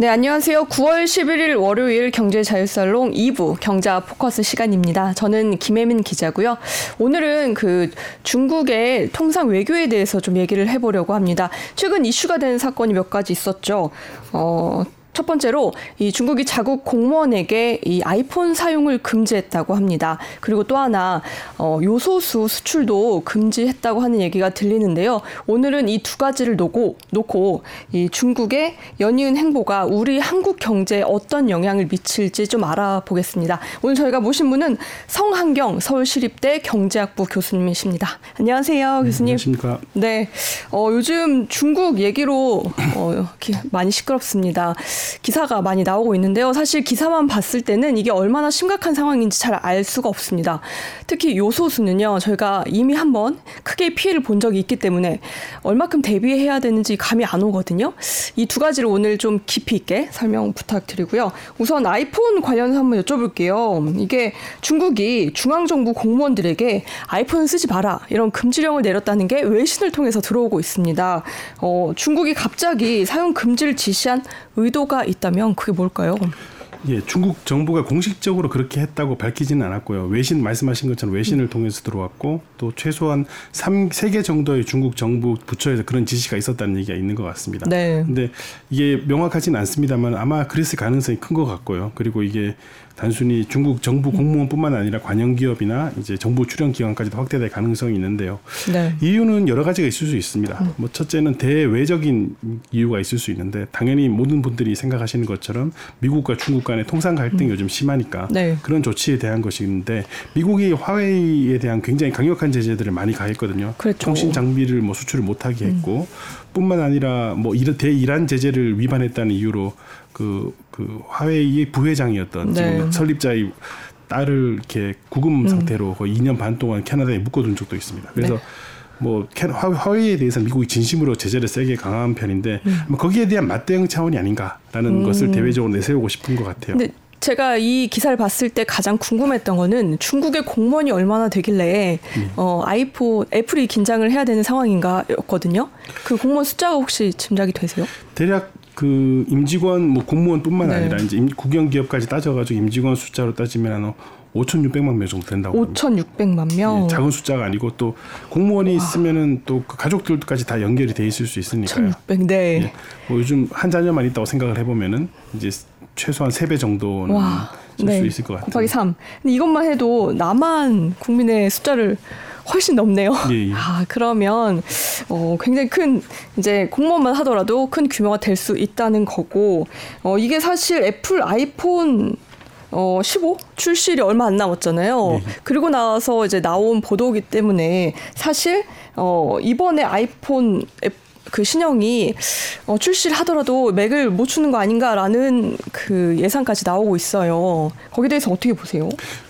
네, 안녕하세요. 9월 11일 월요일 경제자유살롱 2부 경자 포커스 시간입니다. 저는 김혜민 기자고요. 오늘은 그 중국의 통상 외교에 대해서 좀 얘기를 해보려고 합니다. 최근 이슈가 된 사건이 몇 가지 있었죠. 어, 첫 번째로 이 중국이 자국 공무원에게 이 아이폰 사용을 금지했다고 합니다. 그리고 또 하나 어, 요소수 수출도 금지했다고 하는 얘기가 들리는데요. 오늘은 이 두 가지를 놓고 놓고 이 중국의 연이은 행보가 우리 한국 경제에 어떤 영향을 미칠지 좀 알아보겠습니다. 오늘 저희가 모신 분은 성한경 서울시립대 경제학부 교수님이십니다. 안녕하세요, 교수님. 네, 안녕하십니까. 네, 어, 요즘 중국 얘기로 어, 많이 시끄럽습니다. 기사가 많이 나오고 있는데요. 사실 기사만 봤을 때는 이게 얼마나 심각한 상황인지 잘 알 수가 없습니다. 특히 요소수는요, 저희가 이미 한번 크게 피해를 본 적이 있기 때문에 얼마큼 대비해야 되는지 감이 안 오거든요. 이 두 가지를 오늘 좀 깊이 있게 설명 부탁드리고요. 우선 아이폰 관련해서 한번 여쭤볼게요. 이게 중국이 중앙정부 공무원들에게 아이폰 쓰지 마라 이런 금지령을 내렸다는 게 외신을 통해서 들어오고 있습니다. 어, 중국이 갑자기 사용 금지를 지시한 의도가 있다면 그게 뭘까요? 예, 중국 정부가 공식적으로 그렇게 했다고 밝히지는 않았고요. 외신 말씀하신 것처럼 외신을 음. 통해서 들어왔고 또 최소한 3, 3개 정도의 중국 정부 부처에서 그런 지시가 있었다는 얘기가 있는 것 같습니다. 네. 근데 이게 명확하지는 않습니다만 아마 그랬을 가능성이 큰 것 같고요. 그리고 이게 단순히 중국 정부 공무원뿐만 아니라 관영 기업이나 이제 정부 출연 기관까지도 확대될 가능성이 있는데요. 네. 이유는 여러 가지가 있을 수 있습니다. 음. 뭐 첫째는 대외적인 이유가 있을 수 있는데 당연히 모든 분들이 생각하시는 것처럼 미국과 중국 간의 통상 갈등이 음. 요즘 심하니까 네. 그런 조치에 대한 것인데 미국이 화웨이에 대한 굉장히 강력한 제재들을 많이 가했거든요. 그렇죠. 통신 장비를 뭐 수출을 못하게 했고 음. 뿐만 아니라 뭐 대이란 제재를 위반했다는 이유로 그, 그 화웨이의 부회장이었던 네. 지금 설립자의 딸을 이렇게 구금 음. 상태로 거의 2년 반 동안 캐나다에 묶어둔 적도 있습니다. 그래서 네. 뭐 화웨이에 대해서 미국이 진심으로 제재를 세게 강한 편인데 음. 뭐 거기에 대한 맞대응 차원이 아닌가라는 음. 것을 대외적으로 내세우고 싶은 것 같아요. 제가 이 기사를 봤을 때 가장 궁금했던 거는 중국의 공무원이 얼마나 되길래 음. 어, 아이폰 애플이 긴장을 해야 되는 상황인가였거든요. 그 공무원 숫자가 혹시 짐작이 되세요? 대략 그 임직원 뭐 공무원뿐만 네. 아니라 이제 국영 기업까지 따져가지고 임직원 숫자로 따지면 한 5,600만 명 정도 된다고. 5,600만 명. 예, 작은 숫자가 아니고 또 공무원이 와. 있으면은 또 그 가족들까지 다 연결이 돼 있을 수 있으니까요. 1,600. 네. 예, 뭐 요즘 한 자녀만 있다고 생각을 해보면은 이제 최소한 세 배 정도는 쓸수 네. 있을 것 같아요. 곱하기 3. 근데 이것만 해도 남한 국민의 숫자를 훨씬 넘네요. 예, 예. 아, 그러면 어, 굉장히 큰 이제 공무원만 하더라도 큰 규모가 될 수 있다는 거고 어, 이게 사실 애플 아이폰 어, 15 출시일이 얼마 안 남았잖아요. 네. 그리고 나서 이제 나온 보도기 때문에 사실 어, 이번에 아이폰 그 신형이 어, 출시를 하더라도 맥을 못 추는 거 아닌가라는 그 예상까지 나오고 있어요. 거기에 대해서 어떻게 보세요?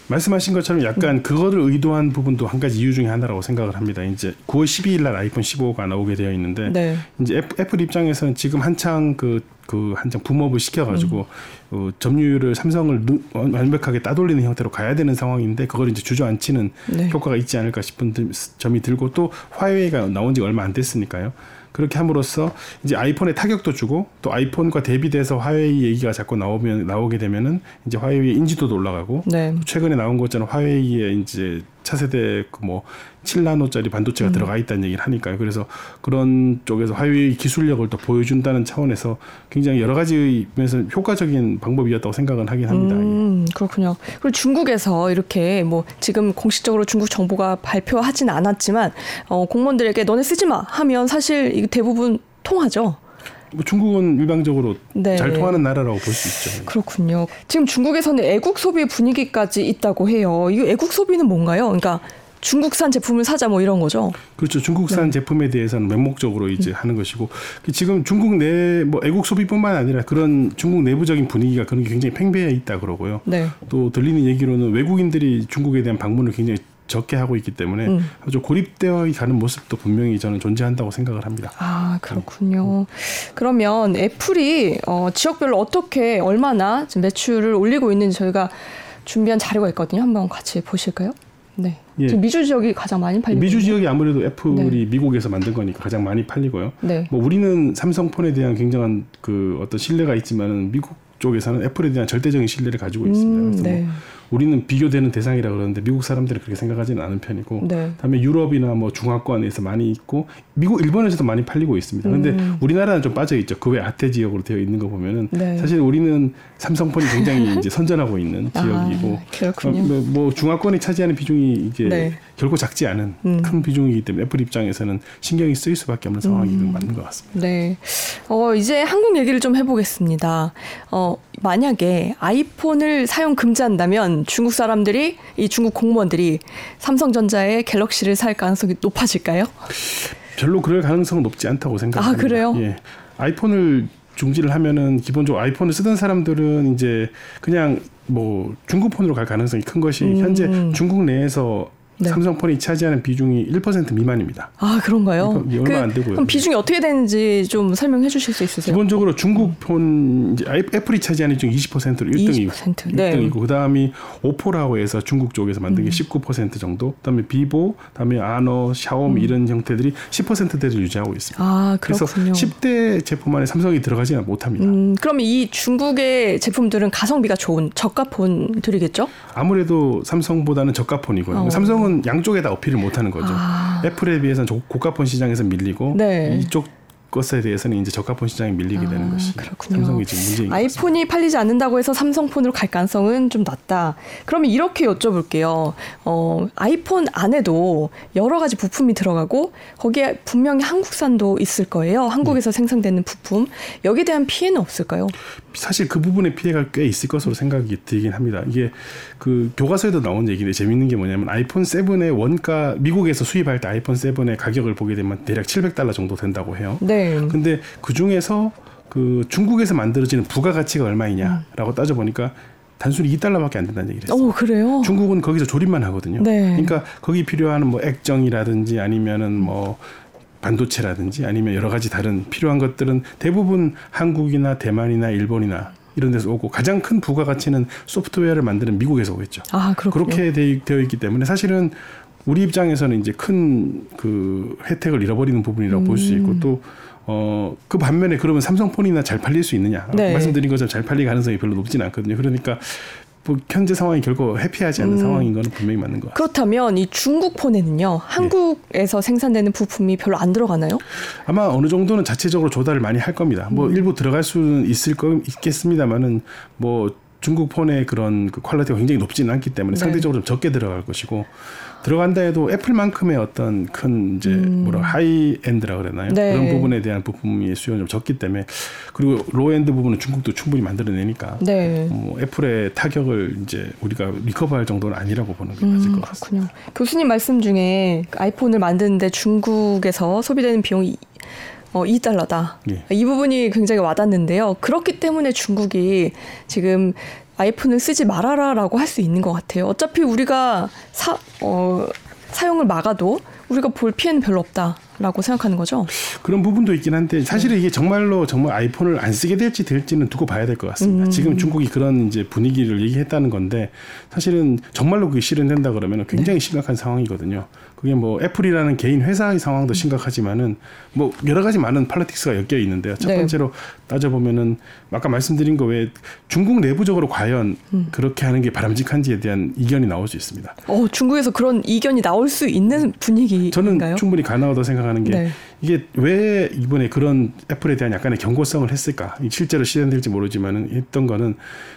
말씀하신 것처럼 약간 음. 그거를 의도한 부분도 한 가지 이유 중에 하나라고 생각을 합니다. 이제 9월 12일 날 아이폰 15가 나오게 되어 있는데 네. 이제 애플 입장에서는 지금 한창 그, 그 한창 붐업을 시켜가지고 음. 어, 점유율을 삼성을 완벽하게 따돌리는 형태로 가야 되는 상황인데 그걸 이제 주저앉히는 네. 효과가 있지 않을까 싶은 점이 들고 또 화웨이가 나온 지 얼마 안 됐으니까요. 그렇게 함으로써 이제 아이폰에 타격도 주고 또 아이폰과 대비돼서 화웨이 얘기가 자꾸 나오면 나오게 되면은 이제 화웨이의 인지도도 올라가고 네. 최근에 나온 것처럼 화웨이의 이제 차세대 그뭐 7나노짜리 반도체가 음. 들어가 있다는 얘기를 하니까요. 그래서 그런 쪽에서 화웨이 기술력을 또 보여준다는 차원에서 굉장히 여러 가지 면에서 효과적인 방법이었다고 생각은 하긴 합니다. 음, 그렇군요. 그리고 중국에서 이렇게 뭐 지금 공식적으로 중국 정부가 발표하진 않았지만 어, 공무원들에게 너네 쓰지 마 하면 사실 이 대부분 통하죠. 뭐 중국은 일방적으로 네. 잘 통하는 나라라고 볼 수 있죠. 그렇군요. 지금 중국에서는 애국 소비 분위기까지 있다고 해요. 이 애국 소비는 뭔가요? 그러니까 중국산 제품을 사자 뭐 이런 거죠. 그렇죠. 중국산 네. 제품에 대해서는 맹목적으로 이제 음. 하는 것이고 지금 중국 내 뭐 애국 소비뿐만 아니라 그런 중국 내부적인 분위기가 그런 게 굉장히 팽배해 있다 그러고요. 네. 또 들리는 얘기로는 외국인들이 중국에 대한 방문을 굉장히 적게 하고 있기 때문에 음. 아주 고립되어 가는 모습도 분명히 저는 존재한다고 생각을 합니다. 아 그렇군요. 네. 그러면 애플이 어, 지역별로 어떻게 얼마나 매출을 올리고 있는지 저희가 준비한 자료가 있거든요. 한번 같이 보실까요? 네. 예. 지금 미주 지역이 가장 많이 팔리고 미주? 지역이 아무래도 애플이 네. 미국에서 만든 거니까 가장 많이 팔리고요. 네. 뭐 우리는 삼성폰에 대한 굉장한 그 어떤 신뢰가 있지만은 미국 쪽에서는 애플에 대한 절대적인 신뢰를 가지고 있습니다. 음, 그래서 네. 뭐 우리는 비교되는 대상이라 그러는데 미국 사람들이 그렇게 생각하지는 않은 편이고 네. 그다음에 유럽이나 뭐 중화권에서 많이 있고 미국 일본에서도 많이 팔리고 있습니다. 근데 음. 우리나라는 좀 빠져 있죠. 그 외 아태 지역으로 되어 있는 거 보면은 네. 사실 우리는 삼성폰이 굉장히 이제 선전하고 있는 지역이고 아, 그렇군요. 어, 뭐, 뭐 중화권이 차지하는 비중이 이제 네. 결코 작지 않은 음. 큰 비중이기 때문에 애플 입장에서는 신경이 쓰일 수밖에 없는 상황이 음. 맞는 것 같습니다. 네. 어, 이제 한국 얘기를 좀 해보겠습니다. 어, 만약에 아이폰을 사용 금지한다면 중국 사람들이, 이 중국 공무원들이 삼성전자의 갤럭시를 살 가능성이 높아질까요? 별로 그럴 가능성은 높지 않다고 생각합니다. 아, 그래요? 예. 아이폰을 중지를 하면은 기본적으로 아이폰을 쓰던 사람들은 이제 그냥 뭐 중국 폰으로 갈 가능성이 큰 것이 음. 현재 중국 내에서 네. 삼성폰이 차지하는 비중이 1% 미만입니다. 아, 그런가요? 이거 얼마 안 되고요. 그럼 비중이 어떻게 되는지 좀 설명해 주실 수 있으세요? 기본적으로 중국 폰 애플이 차지하는 비중 20%로 1등이고 20%. 네. 1등이고 그다음이 오포라고 해서 중국 쪽에서 만든 게 19% 정도. 그다음에 비보, 그다음에 아노, 샤오미 이런 형태들이 10%대를 유지하고 있습니다. 아, 그래서 그렇군요. 10대 제품 안에 삼성이 들어가지는 못합니다. 음, 그럼 이 중국의 제품들은 가성비가 좋은 저가 폰들이겠죠? 아무래도 삼성보다는 저가 폰이고요. 어. 삼성은 양쪽에 다 어필을 못하는 거죠. 아. 애플에 비해서는 저- 고가 폰 시장에서 밀리고 네. 이쪽 것에 대해서는 이제 저가 폰 시장에 밀리게 아, 되는 것이 그렇군요. 삼성이 지금 문제인 것 같습니다. 아이폰이 팔리지 않는다고 해서 삼성폰으로 갈 가능성은 좀 낮다. 그러면 이렇게 여쭤볼게요. 어, 아이폰 안에도 여러 가지 부품이 들어가고 거기에 분명히 한국산도 있을 거예요. 한국에서 생산되는 부품. 여기에 대한 피해는 없을까요? 사실 그 부분의 피해가 꽤 있을 것으로 생각이 들긴 합니다. 이게 그 교과서에도 나온 얘기인데 재밌는 게 뭐냐면 아이폰 7의 원가 미국에서 수입할 때 아이폰 7의 가격을 보게 되면 대략 700달러 정도 된다고 해요. 네. 근데 그 중에서 그 중국에서 만들어지는 부가가치가 얼마이냐라고 따져보니까 단순히 2달러밖에 안 된다는 얘기를 했어요. 오, 그래요? 중국은 거기서 조립만 하거든요. 네. 그러니까 거기 필요한 뭐 액정이라든지 아니면은 뭐 반도체라든지 아니면 여러 가지 다른 필요한 것들은 대부분 한국이나 대만이나 일본이나 이런 데서 오고 가장 큰 부가가치는 소프트웨어를 만드는 미국에서 오겠죠. 아, 그렇군요. 그렇게 되- 되어 있기 때문에 사실은 우리 입장에서는 이제 큰 그 혜택을 잃어버리는 부분이라고 볼수 음. 있고 또 어, 그 반면에 그러면 삼성폰이나 잘 팔릴 수 있느냐? 네. 말씀드린 것처럼 잘 팔릴 가능성이 별로 높지는 않거든요. 그러니까 뭐 현재 상황이 결코 happy하지 않은 음. 상황인 거는 분명히 맞는 것 같아요. 그렇다면 이 중국 폰에는요, 한국에서 생산되는 부품이 별로 안 들어가나요? 아마 어느 정도는 자체적으로 조달을 많이 할 겁니다. 음. 뭐 일부 들어갈 수는 있을 거 있겠습니다만은 뭐 중국 폰의 그런 그 quality가 굉장히 높지는 않기 때문에 네. 상대적으로 좀 적게 들어갈 것이고 들어간다 해도 애플만큼의 어떤 큰 이제 뭐라 high end라 그러나요? 음. 네. 그런 부분에 대한 부품의 수요는 좀 적기 때문에 그리고 low end 부분은 중국도 충분히 만들어내니까 네. 뭐 애플의 타격을 이제 우리가 recover할 정도는 아니라고 보는 게 맞을 음, 것 같습니다. 그렇군요. 교수님 말씀 중에 그 아이폰을 만드는데 중국에서 소비되는 비용이 어, 2달러다. 예. 이 부분이 굉장히 와닿는데요. 그렇기 때문에 중국이 지금 아이폰을 쓰지 말아라라고 할 수 있는 것 같아요. 어차피 우리가 사, 어, 사용을 막아도 우리가 볼 피해는 별로 없다 라고 생각하는 거죠. 그런 부분도 있긴 한데 사실은 네. 이게 정말로 정말 아이폰을 안 쓰게 될지 될지는 두고 봐야 될 것 같습니다. 음. 지금 중국이 그런 이제 분위기를 얘기했다는 건데 사실은 정말로 그게 실현된다 그러면 굉장히 네. 심각한 상황이거든요. 그게 뭐 애플이라는 개인 회사의 상황도 심각하지만은 뭐 여러 가지 많은 팔레틱스가 엮여 있는데요. 첫 네. 번째로 따져 보면은 아까 말씀드린 거 외에 중국 내부적으로 과연 음. 그렇게 하는 게 바람직한지에 대한 이견이 나올 수 있습니다. 어, 중국에서 그런 이견이 나올 수 있는 분위기인가요? 저는 충분히 가능하다고 생각 하는 게 네. 이게 왜 이번에 그런 애플에 대한 약간의 경고성을 했을까? 이 실제로 실현될지 모르지만은 했던 거는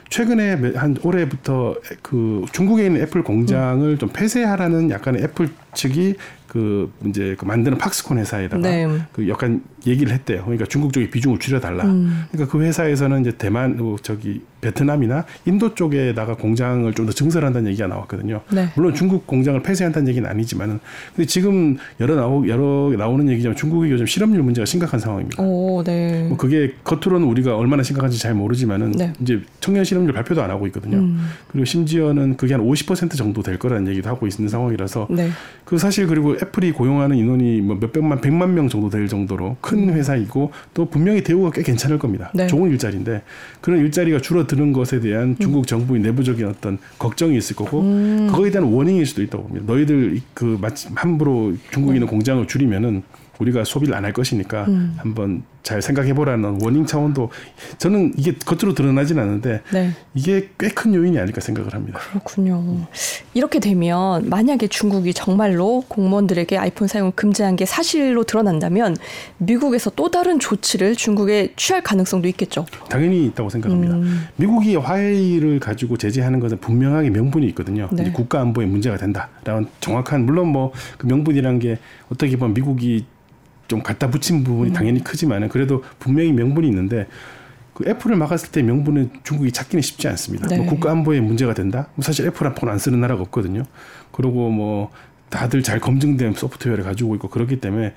최근에 몇- 한 올해부터 그 중국에 있는 애플 공장을 좀 폐쇄하라는 약간의 애플 측이 그 이제 그 만드는 팍스콘 회사에다가 네. 그 약간 얘기를 했대요. 그러니까 중국 쪽에 비중을 줄여달라. 음. 그러니까 그 회사에서는 이제 대만, 어, 저기 베트남이나 인도 쪽에다가 공장을 좀 더 증설한다는 얘기가 나왔거든요. 네. 물론 중국 공장을 폐쇄한다는 얘기는 아니지만은 근데 지금 여러 나오 여러 나오는 얘기지만 중국이 요즘 실업률 문제가 심각한 상황입니다. 오, 네. 뭐 그게 겉으로는 우리가 얼마나 심각한지 잘 모르지만은 네. 이제 청년 실업률 발표도 안 하고 있거든요. 음. 그리고 심지어는 그게 한 50% 정도 될 거라는 얘기도 하고 있는 상황이라서 네. 그 사실 그리고 애플이 고용하는 인원이 뭐 몇백만, 백만 명 정도 될 정도로 큰 회사이고 또 분명히 대우가 꽤 괜찮을 겁니다. 네. 좋은 일자리인데 그런 일자리가 줄어드는 것에 대한 중국 정부의 내부적인 어떤 걱정이 있을 거고 그거에 대한 워닝일 수도 있다고 봅니다. 너희들 그 마치 함부로 중국에 있는 공장을 줄이면은 우리가 소비를 안 할 것이니까 한번 잘 생각해 보라는 워닝 차원도 저는 이게 겉으로 드러나진 않는데 네. 이게 꽤 큰 요인이 아닐까 생각을 합니다. 그렇군요. 이렇게 되면 만약에 중국이 정말로 공무원들에게 아이폰 사용을 금지한 게 사실로 드러난다면 미국에서 또 다른 조치를 중국에 취할 가능성도 있겠죠. 당연히 있다고 생각합니다. 음. 미국이 화해를 가지고 제재하는 것은 분명하게 명분이 있거든요. 네. 국가 안보에 문제가 된다라는 정확한 물론 뭐 그 명분이란 게 어떻게 보면 미국이 좀 갖다 붙인 부분이 음. 당연히 크지만은 그래도 분명히 명분이 있는데 그 애플을 막았을 때 명분은 중국이 찾기는 쉽지 않습니다. 네. 뭐 국가 안보에 문제가 된다. 뭐 사실 애플 폰안 쓰는 나라가 없거든요. 그리고 뭐 다들 잘 검증된 소프트웨어를 가지고 있고 그렇기 때문에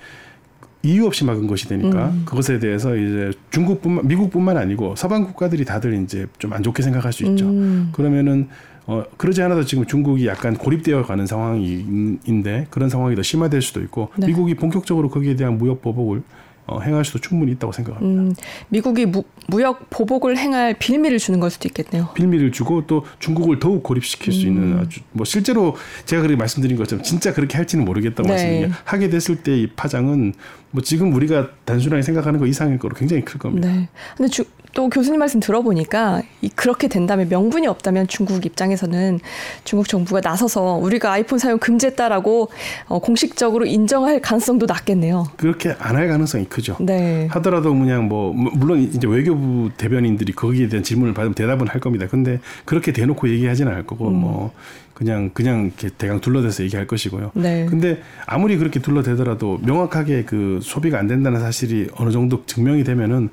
이유 없이 막은 것이 되니까 음. 그것에 대해서 이제 중국뿐만 미국뿐만 아니고 서방 국가들이 다들 이제 좀 안 좋게 생각할 수 있죠. 음. 그러면은 어 그러지 않아도 지금 중국이 약간 고립되어 가는 상황인데 그런 상황이 더 심화될 수도 있고 네. 미국이 본격적으로 거기에 대한 무역 보복을 어, 행할 수도 충분히 있다고 생각합니다. 음, 미국이 무, 무역 보복을 행할 빌미를 주는 걸 수도 있겠네요. 빌미를 주고 또 중국을 더욱 고립시킬 수 음. 있는 아주 뭐 실제로 제가 그렇게 말씀드린 것처럼 진짜 그렇게 할지는 모르겠다고 네. 말씀드린 게 하게 됐을 때 이 파장은 뭐 지금 우리가 단순하게 생각하는 것 이상일 거로 굉장히 클 겁니다. 네. 근데 주, 또 교수님 말씀 들어보니까 이 그렇게 된다면 명분이 없다면 중국 입장에서는 중국 정부가 나서서 우리가 아이폰 사용 금지했다라고 어, 공식적으로 인정할 가능성도 낮겠네요. 그렇게 안 할 가능성이 크죠. 네. 하더라도 그냥 뭐 무- 물론 이제 외교부 대변인들이 거기에 대한 질문을 받으면 대답은 할 겁니다. 근데 그렇게 대놓고 얘기하지는 않을 거고 음. 뭐 그냥 그냥 이렇게 대강 둘러대서 얘기할 것이고요. 네. 근데 아무리 그렇게 둘러대더라도 명확하게 그 소비가 안 된다는 사실이 어느 정도 증명이 되면은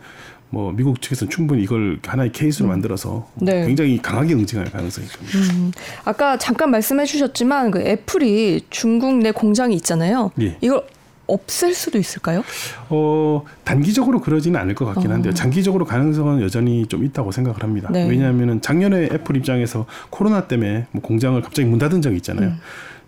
뭐 미국 측에서는 충분히 이걸 하나의 케이스로 만들어서 네. 굉장히 강하게 응징할 가능성이 큽니다. 음, 아까 잠깐 말씀해 주셨지만 그 애플이 중국 내 공장이 있잖아요. 예. 이걸 없앨 수도 있을까요? 어, 단기적으로 그러지는 않을 것 같긴 한데요. 어. 장기적으로 가능성은 여전히 좀 있다고 생각을 합니다. 네. 왜냐하면 작년에 애플 입장에서 코로나 때문에 뭐 공장을 갑자기 문 닫은 적이 있잖아요. 음.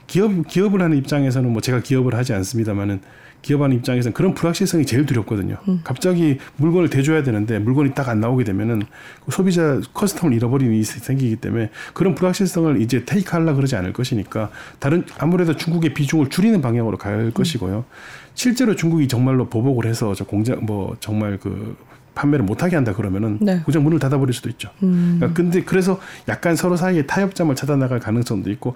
기업 기업을 하는 입장에서는 뭐 제가 기업을 하지 않습니다만은 기업하는 입장에서는 그런 불확실성이 제일 두렵거든요. 음. 갑자기 물건을 대줘야 되는데 물건이 딱 안 나오게 되면은 그 소비자 커스텀을 잃어버리는 일이 생기기 때문에 그런 불확실성을 이제 테이크하려 그러지 않을 것이니까 다른 아무래도 중국의 비중을 줄이는 방향으로 갈 음. 것이고요. 실제로 중국이 정말로 보복을 해서 저 공장 뭐 정말 그 판매를 못하게 한다 그러면은 네. 공장 문을 닫아버릴 수도 있죠. 음, 그러니까 근데 그래서 약간 서로 사이에 타협점을 찾아 나갈 가능성도 있고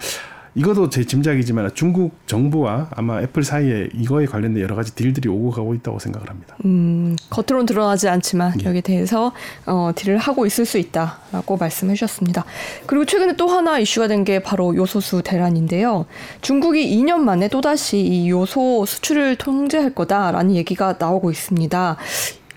이것도 제 짐작이지만 중국 정부와 아마 애플 사이에 이거에 관련된 여러 가지 딜들이 오고 가고 있다고 생각을 합니다. 음, 겉으로는 드러나지 않지만 예. 여기에 대해서 어, 딜을 하고 있을 수 있다라고 말씀해 주셨습니다. 그리고 최근에 또 하나 이슈가 된 게 바로 요소수 대란인데요. 중국이 2년 만에 또다시 이 요소 수출을 통제할 거다라는 얘기가 나오고 있습니다.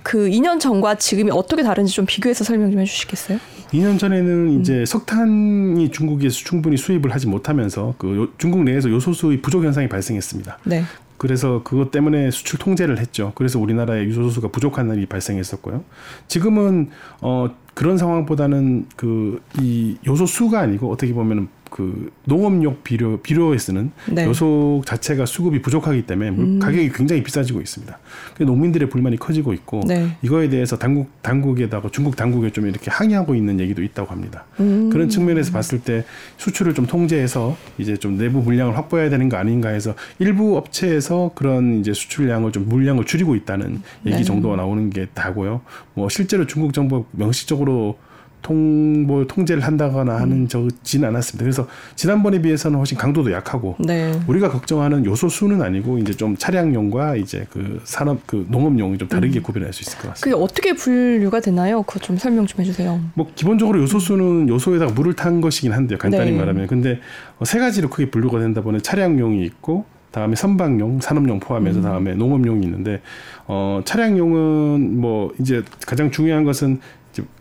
그 2년 전과 지금이 어떻게 다른지 좀 비교해서 설명 좀 해주시겠어요? 2년 전에는 음. 이제 석탄이 중국에서 충분히 수입을 하지 못하면서 그 요- 중국 내에서 요소 수의 부족 현상이 발생했습니다. 네. 그래서 그것 때문에 수출 통제를 했죠. 그래서 우리나라에 유소수가 부족한 일이 발생했었고요. 지금은 어 그런 상황보다는 그 이 요소수가 아니고 어떻게 보면은 그 농업용 비료 비료에 쓰는 네. 요소 자체가 수급이 부족하기 때문에 물- 음. 가격이 굉장히 비싸지고 있습니다. 농민들의 불만이 커지고 있고 네. 이거에 대해서 당국 당국에다가 중국 당국에 좀 이렇게 항의하고 있는 얘기도 있다고 합니다. 음. 그런 측면에서 봤을 때 수출을 좀 통제해서 이제 좀 내부 물량을 확보해야 되는 거 아닌가 해서 일부 업체에서 그런 이제 수출량을 좀 물량을 줄이고 있다는 얘기 네. 정도가 나오는 게 다고요. 뭐 실제로 중국 정부가 명시적으로 통보 통제를 한다거나 음. 하는 적지는 않았습니다. 그래서 지난번에 비해서는 훨씬 강도도 약하고 네. 우리가 걱정하는 요소 수는 아니고 이제 좀 차량용과 이제 그 산업 그 농업용이 좀 다르게 구별할 수 있을 것 같습니다. 그게 어떻게 분류가 되나요? 그거 좀 설명 좀 해주세요. 뭐 기본적으로 요소 수는 요소에다가 물을 탄 것이긴 한데요. 간단히 네. 말하면. 근데 어, 세 가지로 크게 분류가 된다 보니 차량용이 있고 다음에 선박용, 산업용 포함해서 다음에 농업용이 있는데 어 차량용은 뭐 이제 가장 중요한 것은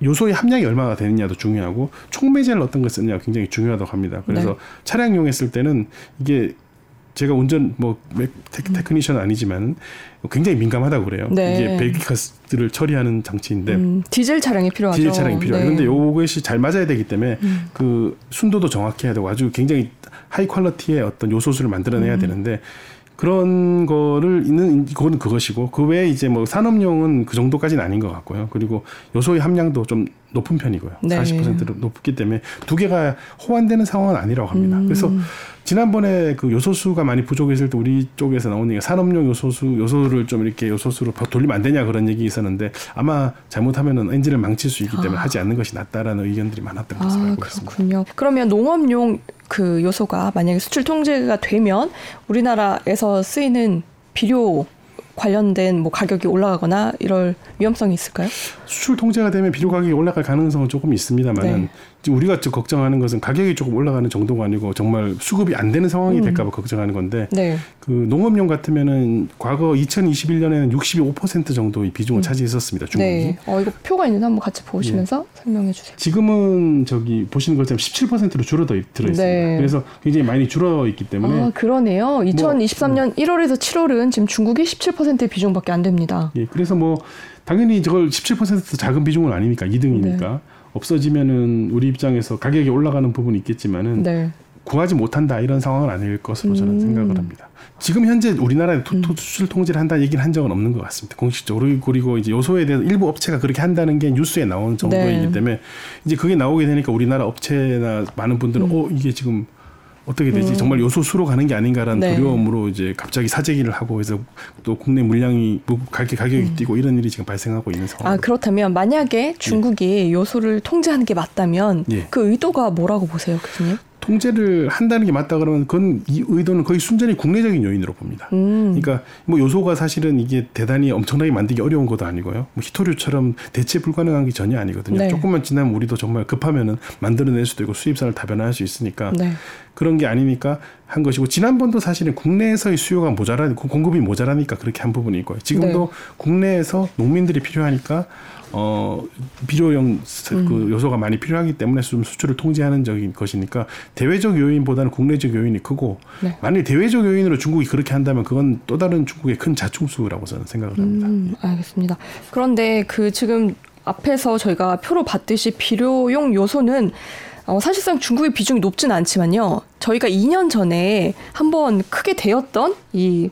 요소의 함량이 얼마나 되느냐도 중요하고 촉매제를 어떤 걸 쓰느냐가 굉장히 중요하다고 합니다. 그래서 네. 차량용 했을 때는 이게 제가 운전 뭐 맥- 테, technician 아니지만 굉장히 민감하다고 그래요. 네. 이게 배기가스를 처리하는 장치인데 음, 디젤 차량이 필요하죠. 디젤 차량이 필요해요. 네. 근데 요것이 잘 맞아야 되기 때문에 음. 그 순도도 정확해야 되고 아주 굉장히 high quality의 어떤 요소수를 만들어내야 음. 되는데 그런 거를 있는 그거는 그것이고 그 외에 이제 뭐 산업용은 그 정도까지는 아닌 것 같고요. 그리고 요소의 함량도 좀 높은 편이고요. 네. 40%로 높기 때문에 두 개가 호환되는 상황은 아니라고 합니다. 음. 그래서 지난번에 그 요소수가 많이 부족했을 때 우리 쪽에서 나온 얘기가 산업용 요소수 요소를 좀 이렇게 요소수로 돌리면 안 되냐 그런 얘기 있었는데 아마 잘못하면은 엔진을 망칠 수 있기 때문에 아. 하지 않는 것이 낫다라는 의견들이 많았던 것으로 아, 알고 있습니다. 그렇군요. 그러면 농업용 그 요소가 만약에 수출 통제가 되면 우리나라에서 쓰이는 비료 관련된 뭐 가격이 올라가거나 이럴 위험성이 있을까요? 수출 통제가 되면 비료 가격이 올라갈 가능성은 조금 있습니다만은 네. 우리가 지금 걱정하는 것은 가격이 조금 올라가는 정도가 아니고 정말 수급이 안 되는 상황이 음. 될까봐 걱정하는 건데 네. 그 농업용 같으면은 과거 2021년에는 65% 정도의 비중을 음. 차지했었습니다 중국이. 네. 어, 이거 표가 있는데 한번 같이 보시면서 예. 설명해 주세요. 지금은 저기 보시는 것처럼 17%로 줄어들어 있습니다. 네. 그래서 굉장히 많이 줄어 있기 때문에 아, 그러네요. 2023년 1월에서 7월은 지금 중국이 17%의 비중밖에 안 됩니다. 예, 그래서 뭐 당연히 저걸 17% 작은 비중은 아니니까 2등이니까 네. 없어지면은 우리 입장에서 가격이 올라가는 부분이 있겠지만은 네. 구하지 못한다 이런 상황은 아닐 것으로 저는 음. 생각을 합니다. 지금 현재 우리나라에 토, 토 수출 통제를 한다 얘기를 한 적은 없는 것 같습니다. 공식적으로 그리고 이제 요소에 대해서 일부 업체가 그렇게 한다는 게 뉴스에 나온 정도이기 네. 때문에 이제 그게 나오게 되니까 우리나라 업체나 많은 분들은 음. 어 이게 지금 어떻게 되지? 정말 요소 수로 가는 게 아닌가라는 네. 두려움으로 이제 갑자기 사재기를 하고 해서 또 국내 물량이 뭐 가격 가격이 뛰고 이런 일이 지금 발생하고 있는 상황. 음. 아, 그렇다면 만약에 중국이 요소를 통제하는 게 맞다면 예. 그 의도가 뭐라고 보세요, 교수님? 통제를 한다는 게 맞다 그러면 그건 이 의도는 거의 순전히 국내적인 요인으로 봅니다. 음. 그러니까 뭐 요소가 사실은 이게 대단히 엄청나게 만들기 어려운 것도 아니고요. 뭐 히토류처럼 대체 불가능한 게 전혀 아니거든요. 네. 조금만 지나면 우리도 정말 급하면은 만들어낼 수도 있고 수입산을 다변화할 수 있으니까 네. 그런 게 아니니까 한 것이고 지난번도 사실은 국내에서의 수요가 모자라 공급이 모자라니까 그렇게 한 부분이 있고요. 지금도 네. 국내에서 농민들이 필요하니까 어 비료용 스- 음. 그 요소가 많이 필요하기 때문에 좀 수출을 통제하는 적인 것이니까 대외적 요인보다는 국내적 요인이 크고 네. 만약 대외적 요인으로 중국이 그렇게 한다면 그건 또 다른 중국의 큰 자충수라고 저는 생각을 합니다. 음, 알겠습니다. 그런데 그 지금 앞에서 저희가 표로 봤듯이 비료용 요소는 어, 사실상 중국의 비중이 높진 않지만요. 저희가 2년 전에 한번 크게 되었던 이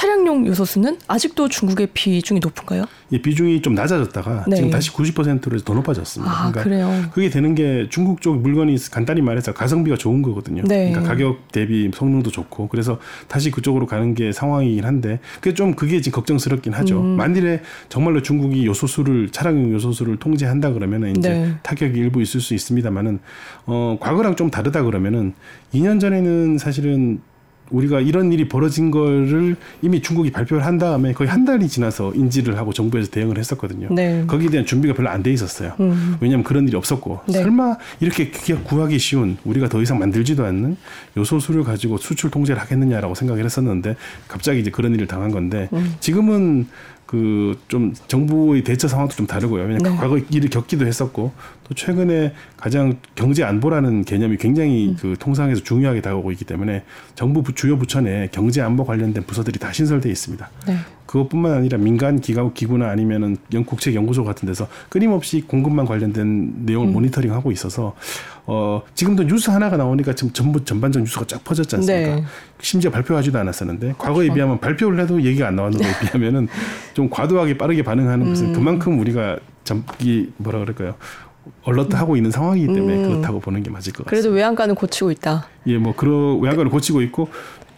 차량용 요소수는 아직도 중국의 비중이 높은가요? 이 비중이 좀 낮아졌다가 네. 지금 다시 90%로 더 높아졌습니다. 아, 그러니까 그래요. 그게 되는 게 중국 쪽 물건이 간단히 말해서 가성비가 좋은 거거든요. 네. 그러니까 가격 대비 성능도 좋고 그래서 다시 그쪽으로 가는 게 상황이긴 한데 그게 좀 그게 지금 걱정스럽긴 하죠. 음. 만일에 정말로 중국이 요소수를 차량용 요소수를 통제한다 그러면은 이제 네. 타격이 일부 있을 수 있습니다만은 어 과거랑 좀 다르다 그러면은 2년 전에는 사실은 우리가 이런 일이 벌어진 거를 이미 중국이 발표를 한 다음에 거의 한 달이 지나서 인지를 하고 정부에서 대응을 했었거든요. 네. 거기에 대한 준비가 별로 안 돼 있었어요. 음. 왜냐하면 그런 일이 없었고 네. 설마 이렇게 기- 구하기 쉬운 우리가 더 이상 만들지도 않는 요소수를 가지고 수출 통제를 하겠느냐라고 생각을 했었는데 갑자기 이제 그런 일을 당한 건데 음. 지금은 그 좀 정부의 대처 상황도 좀 다르고요. 왜냐하면 네. 과거 일을 겪기도 했었고 또 최근에 가장 경제 안보라는 개념이 굉장히 음. 그 통상에서 중요하게 다가오고 있기 때문에 정부 부- 주요 부처 내 경제 안보 관련된 부서들이 다 신설돼 있습니다. 네. 그것뿐만 아니라 민간 기관 기구나 아니면은 영 국책 연구소 같은 데서 끊임없이 공급망 관련된 내용을 음. 모니터링하고 있어서 어 지금도 뉴스 하나가 나오니까 지금 전부 전반적 뉴스가 쫙 퍼졌지 않습니까? 네. 심지어 발표하지도 않았었는데 과거에 그렇죠. 비하면 발표를 해도 얘기가 안 나왔는 거에 비하면은 좀 과도하게 빠르게 반응하는 것은 음. 그만큼 우리가 잠기 뭐라 그럴까요? 얼럿하고 있는 상황이기 때문에 음. 그렇다고 보는 게 맞을 것 같습니다. 그래도 외양간은 고치고 있다. 예, 뭐 그런 외양간을 고치고 있고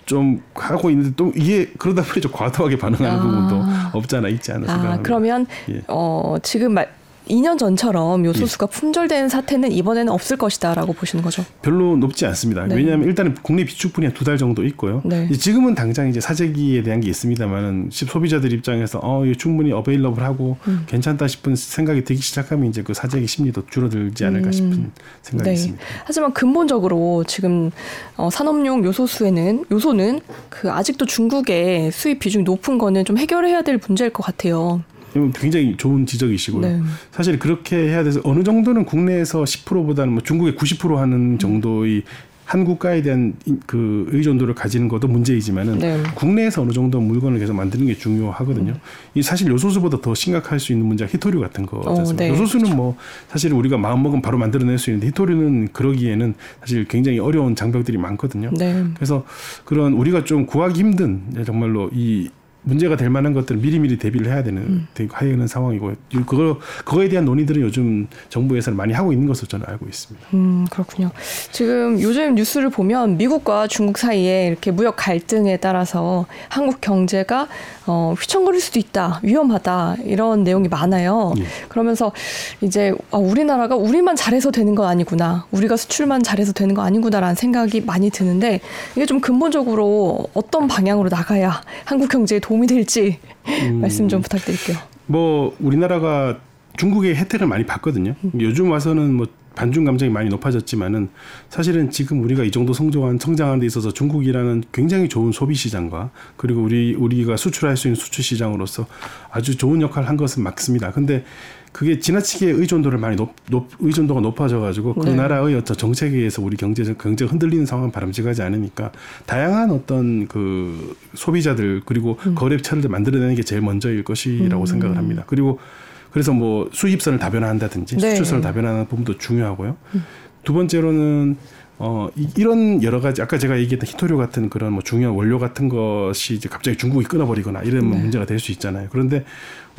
좀 하고 있는데 또 이게 그러다 보니 좀 과도하게 반응하는 아. 부분도 없지 않아 있지 않나 아. 그러면 예. 어, 지금 말 2년 전처럼 요소수가 품절되는 사태는 이번에는 없을 것이다라고 보시는 거죠. 별로 높지 않습니다. 네. 왜냐하면 일단은 국내 비축분이 한 두 달 정도 있고요. 네. 지금은 당장 이제 사재기에 대한 게 있습니다만은 소비자들 입장에서 어 이거 충분히 어베일러블하고 음. 괜찮다 싶은 생각이 들기 시작하면 이제 그 사재기 심리도 줄어들지 않을까 음. 싶은 생각이 네. 있습니다. 하지만 근본적으로 지금 어, 산업용 요소수에는 요소는 그 아직도 중국의 수입 비중이 높은 거는 좀 해결해야 될 문제일 것 같아요. 굉장히 좋은 지적이시고요. 네. 사실 그렇게 해야 돼서 어느 정도는 국내에서 10%보다는 뭐 중국의 90% 하는 정도의 한 국가에 대한 인- 그 의존도를 가지는 것도 문제이지만은 네. 국내에서 어느 정도 물건을 계속 만드는 게 중요하거든요. 이 사실 요소수보다 더 심각할 수 있는 문제가 히토류 같은 거지 어? 네. 요소수는 뭐 사실 우리가 마음 먹으면 바로 만들어낼 수 있는데 히토류는 그러기에는 사실 굉장히 어려운 장벽들이 많거든요. 네. 그래서 그런 우리가 좀 구하기 힘든 정말로 이 문제가 될 만한 것들은 미리미리 대비를 해야 되는 음. 하는 상황이고 그거 그거에 대한 논의들은 요즘 정부에서는 많이 하고 있는 것으로 저는 알고 있습니다. 음, 그렇군요. 지금 요즘 뉴스를 보면 미국과 중국 사이에 이렇게 무역 갈등에 따라서 한국 경제가 어, 휘청거릴 수도 있다, 위험하다 이런 내용이 많아요. 예. 그러면서 이제 아, 우리나라가 우리만 잘해서 되는 건 아니구나, 우리가 수출만 잘해서 되는 거 아니구나라는 생각이 많이 드는데 이게 좀 근본적으로 어떤 방향으로 나가야 한국 경제에 도 움이 될지 음. 말씀 좀 부탁드릴게요. 뭐 우리나라가 중국의 혜택을 많이 받거든요. 요즘 와서는 뭐 반중 감정이 많이 높아졌지만은 사실은 지금 우리가 이 정도 성장한 성장하는 데 있어서 중국이라는 굉장히 좋은 소비 시장과 그리고 우리 우리가 수출할 수 있는 수출 시장으로서 아주 좋은 역할을 한 것은 맞습니다. 근데 그게 지나치게 의존도를 많이 높, 높 의존도가 높아져 가지고 그 네. 나라의 어떤 정책에 의해서 우리 경제 경제가 흔들리는 상황은 바람직하지 않으니까 다양한 어떤 그 소비자들 그리고 거래처를 만들어내는 게 제일 먼저일 것이라고 생각을 합니다. 그리고 그래서 뭐 수입선을 다변화한다든지 네. 수출선을 다변화하는 부분도 중요하고요. 두 번째로는 어 이- 이런 여러 가지 아까 제가 얘기했던 히토류 같은 그런 뭐 중요한 원료 같은 것이 이제 갑자기 중국이 끊어버리거나 이런 네. 문제가 될 수 있잖아요. 그런데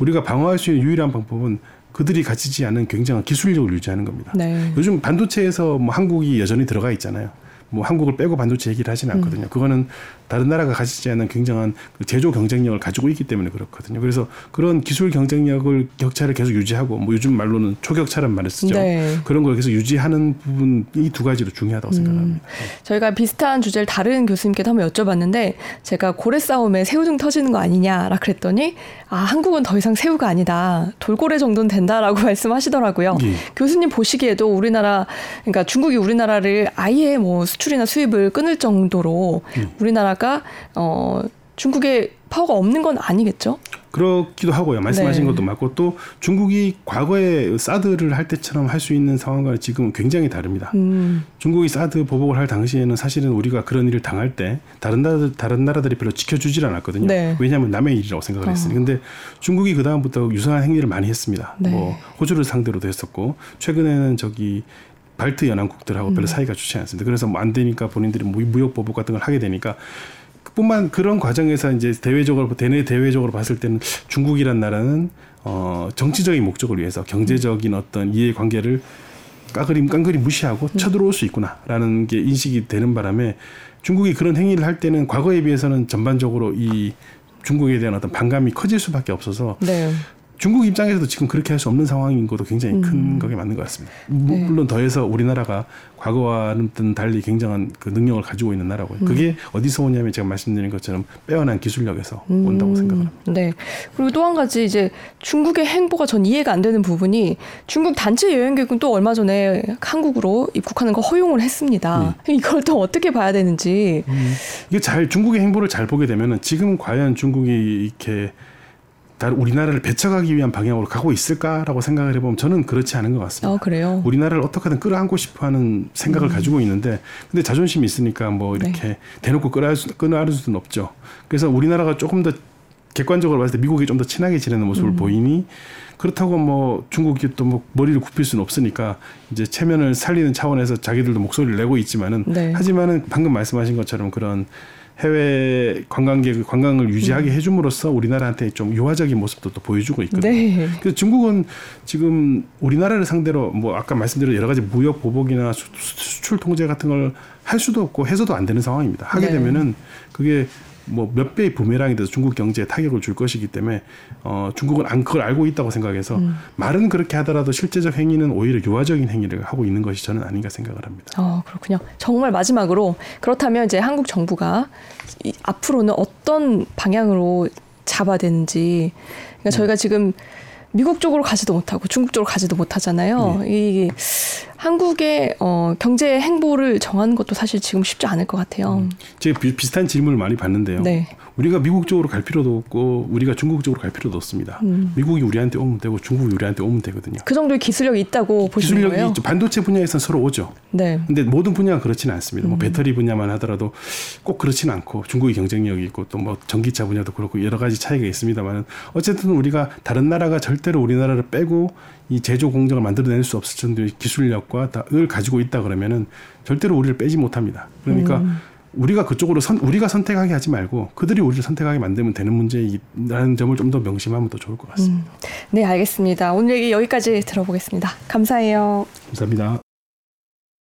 우리가 방어할 수 있는 유일한 방법은 그들이 가지지 않은 굉장한 기술력을 유지하는 겁니다. 네. 요즘 반도체에서 뭐 한국이 여전히 들어가 있잖아요. 뭐 한국을 빼고 반도체 얘기를 하지는 않거든요. 그거는 다른 나라가 가지지 않은 굉장한 그 제조 경쟁력을 가지고 있기 때문에 그렇거든요. 그래서 그런 기술 경쟁력을 격차를 계속 유지하고 뭐 요즘 말로는 초격차란 말을 쓰죠. 네. 그런 걸 계속 유지하는 부분 이 두 가지로 중요하다고 생각합니다. 저희가 비슷한 주제를 다른 교수님께도 한번 여쭤봤는데 제가 고래 싸움에 새우등 터지는 거 아니냐라 그랬더니 아 한국은 더 이상 새우가 아니다 돌고래 정도는 된다라고 말씀하시더라고요. 예. 교수님 보시기에도 우리나라 그러니까 중국이 우리나라를 아예 뭐 수출이나 수입을 끊을 정도로 음. 우리나라 가 어 중국에 파워가 없는 건 아니겠죠? 그렇기도 하고요. 말씀하신 네. 것도 맞고 또 중국이 과거에 사드를 할 때처럼 할 수 있는 상황과 지금은 굉장히 다릅니다. 음, 중국이 사드 보복을 할 당시에는 사실은 우리가 그런 일을 당할 때 다른 나라들 다른 나라들이 별로 지켜주질 않았거든요. 네. 왜냐하면 남의 일이라고 생각을 어. 했으니. 근데 중국이 그 다음부터 유사한 행위를 많이 했습니다. 네. 뭐 호주를 상대로도 했었고 최근에는 저기 발트 연안국들하고 음. 별로 사이가 좋지 않습니다. 그래서 뭐 안 되니까 본인들이 무- 무역 보복 같은 걸 하게 되니까. 뿐만 그런 과정에서 이제 대외적으로 대내 대외적으로 봤을 때는 중국이란 나라는 어 정치적인 목적을 위해서 경제적인 어떤 이해 관계를 까그림 깡그리 무시하고 쳐들어올 수 있구나라는 게 인식이 되는 바람에 중국이 그런 행위를 할 때는 과거에 비해서는 전반적으로 이 중국에 대한 어떤 반감이 커질 수밖에 없어서 네. 중국 입장에서도 지금 그렇게 할 수 없는 상황인 것도 굉장히 큰 거게 맞는 것 같습니다. 무- 네. 물론 더해서 우리나라가 과거와는 달리 굉장한 그 능력을 가지고 있는 나라고요. 그게 어디서 오냐면 제가 말씀드린 것처럼 빼어난 기술력에서 온다고 생각을 합니다. 네. 그리고 또 한 가지 이제 중국의 행보가 전 이해가 안 되는 부분이 중국 단체 여행객은 또 얼마 전에 한국으로 입국하는 거 허용을 했습니다. 네. 이걸 또 어떻게 봐야 되는지. 이게 잘 중국의 행보를 잘 보게 되면은 지금 과연 중국이 이렇게 우리나라를 배척하기 위한 방향으로 가고 있을까라고 생각을 해보면 저는 그렇지 않은 것 같습니다. 어, 그래요. 우리나라를 어떻게든 끌어안고 싶어하는 생각을 가지고 있는데 근데 자존심이 있으니까 뭐 네. 이렇게 대놓고 끌어안을 수, 끌어안을 수는 없죠. 그래서 우리나라가 조금 더 객관적으로 봤을 때 미국이 좀 더 친하게 지내는 모습을 음. 보이니 그렇다고 뭐 중국이 또 뭐 머리를 굽힐 수는 없으니까 이제 체면을 살리는 차원에서 자기들도 목소리를 내고 있지만은 네. 하지만은 방금 말씀하신 것처럼 그런 해외 관광객 관광을 유지하게 해줌으로써 우리나라한테 좀 유화적인 모습도 또 보여주고 있거든요. 네. 그래서 중국은 지금 우리나라를 상대로 뭐 아까 말씀드린 여러 가지 무역 보복이나 수, 출 통제 같은 걸 할 수도 없고 해서도 안 되는 상황입니다. 하게 네. 되면은 그게 뭐 몇 배의 부메랑이 돼서 중국 경제에 타격을 줄 것이기 때문에 어 중국은 안 그걸 알고 있다고 생각해서 음. 말은 그렇게 하더라도 실제적 행위는 오히려 유화적인 행위를 하고 있는 것이 저는 아닌가 생각을 합니다. 어, 그렇군요. 정말 마지막으로 그렇다면 이제 한국 정부가 이, 앞으로는 어떤 방향으로 잡아야 되는지. 그러니까 저희가 지금 미국 쪽으로 가지도 못하고 중국 쪽으로 가지도 못하잖아요. 이 한국의 어, 경제 행보를 정하는 것도 사실 지금 쉽지 않을 것 같아요. 제가 비, 비슷한 질문을 많이 받는데요. 네. 우리가 미국 쪽으로 갈 필요도 없고 우리가 중국 쪽으로 갈 필요도 없습니다. 미국이 우리한테 오면 되고 중국이 우리한테 오면 되거든요. 그 정도의 기술력이 있다고 보시는 기술력이 거예요? 있죠. 반도체 분야에서는 서로 오죠. 네. 근데 모든 분야가 그렇지는 않습니다. 뭐 배터리 분야만 하더라도 꼭 그렇지는 않고 중국이 경쟁력이 있고 또 뭐 전기차 분야도 그렇고 여러 가지 차이가 있습니다만 어쨌든 우리가 다른 나라가 절대로 우리나라를 빼고 이 제조 공장을 만들어낼 수 없을 정도의 기술력과 을 가지고 있다 그러면은 절대로 우리를 빼지 못합니다. 그러니까 우리가 그쪽으로 선 우리가 선택하게 하지 말고 그들이 우리를 선택하게 만들면 되는 문제라는 점을 좀 더 명심하면 더 좋을 것 같습니다. 네, 알겠습니다. 오늘 얘기 여기까지 들어보겠습니다. 감사해요. 감사합니다.